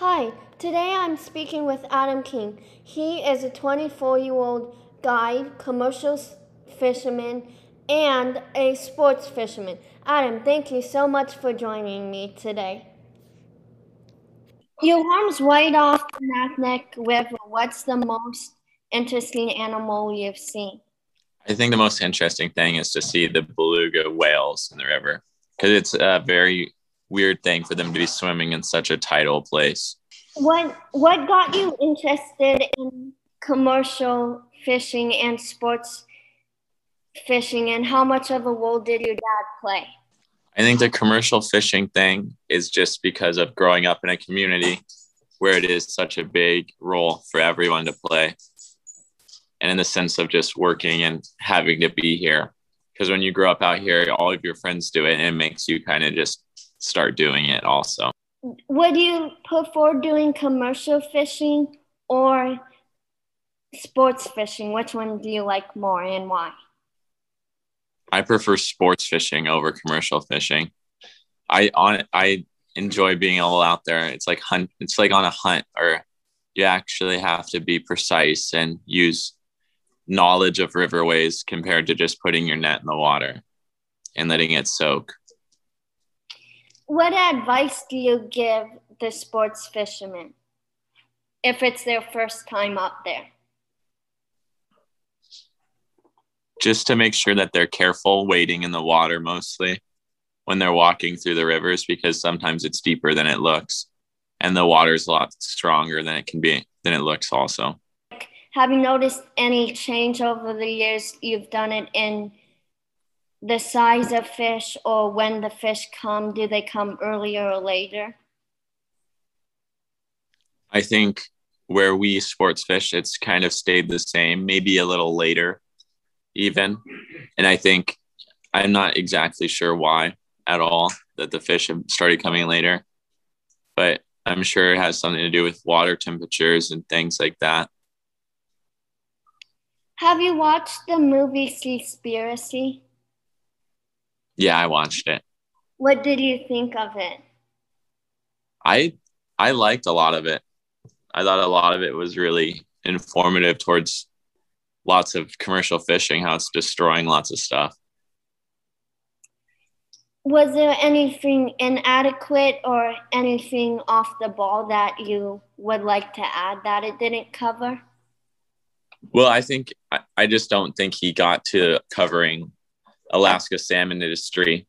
Hi, today I'm speaking with Adam King. He is a 24 year old guide, commercial fisherman, and a sports fisherman. Adam, thank you so much for joining me today. Your arms right off the Naknek River. What's the most interesting animal you've seen? I think the most interesting thing is to see the beluga whales in the river because it's a very weird thing for them to be swimming in such a tidal place. What what got you interested in commercial fishing and sports fishing and how much of a role did your dad play? I think the commercial fishing thing is just because of growing up in a community where it is such a big role for everyone to play. And in the sense of just working and having to be here. Because when you grow up out here, all of your friends do it and it makes you kind of just start doing it also. Would you prefer doing commercial fishing or sports fishing? Which one do you like more and why? I prefer sports fishing over commercial fishing. I on I enjoy being all out there. It's like hunt. It's like on a hunt, or you actually have to be precise and use knowledge of riverways compared to just putting your net in the water and letting it soak. What advice do you give the sports fishermen if it's their first time up there? just to make sure that they're careful wading in the water mostly when they're walking through the rivers because sometimes it's deeper than it looks and the water is a lot stronger than it can be than it looks also have you noticed any change over the years you've done it in the size of fish or when the fish come do they come earlier or later i think where we sports fish it's kind of stayed the same maybe a little later even. And I think I'm not exactly sure why at all that the fish have started coming later, but I'm sure it has something to do with water temperatures and things like that. Have you watched the movie Seaspiracy? Yeah, I watched it. What did you think of it? I I liked a lot of it. I thought a lot of it was really informative towards lots of commercial fishing, how it's destroying lots of stuff. Was there anything inadequate or anything off the ball that you would like to add that it didn't cover? Well, I think I I just don't think he got to covering Alaska salmon industry.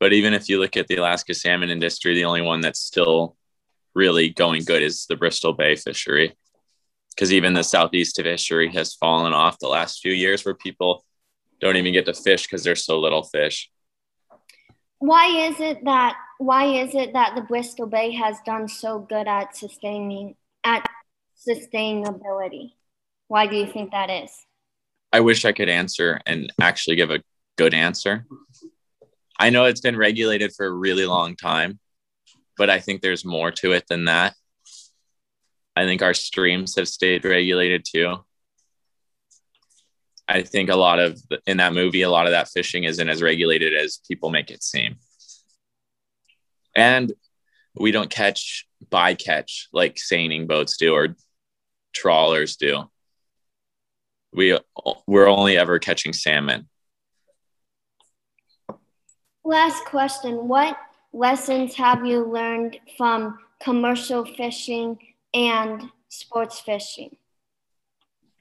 But even if you look at the Alaska salmon industry, the only one that's still really going good is the Bristol Bay fishery because even the southeast fishery has fallen off the last few years where people don't even get to fish because there's so little fish. Why is it that why is it that the bristol bay has done so good at sustaining at sustainability? Why do you think that is? I wish i could answer and actually give a good answer i know it's been regulated for a really long time but i think there's more to it than that I think our streams have stayed regulated too. I think a lot of in that movie, a lot of that fishing isn't as regulated as people make it seem. And we don't catch bycatch like seining boats do or trawlers do. We we're only ever catching salmon. Last question. What lessons have you learned from commercial fishing and sports fishing?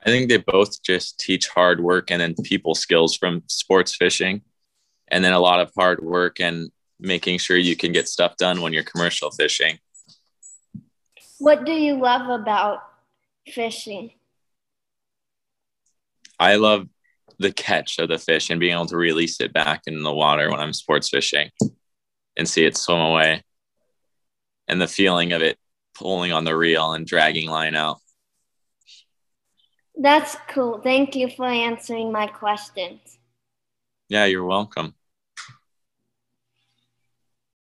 I think they both just teach hard work and then people skills from sports fishing, and then a lot of hard work and making sure you can get stuff done when you're commercial fishing. What do you love about fishing? I love the catch of the fish and being able to release it back in the water when I'm sports fishing and see it swim away. And the feeling of it pulling on the reel and dragging line out. That's cool. Thank you for answering my questions. Yeah, you're welcome.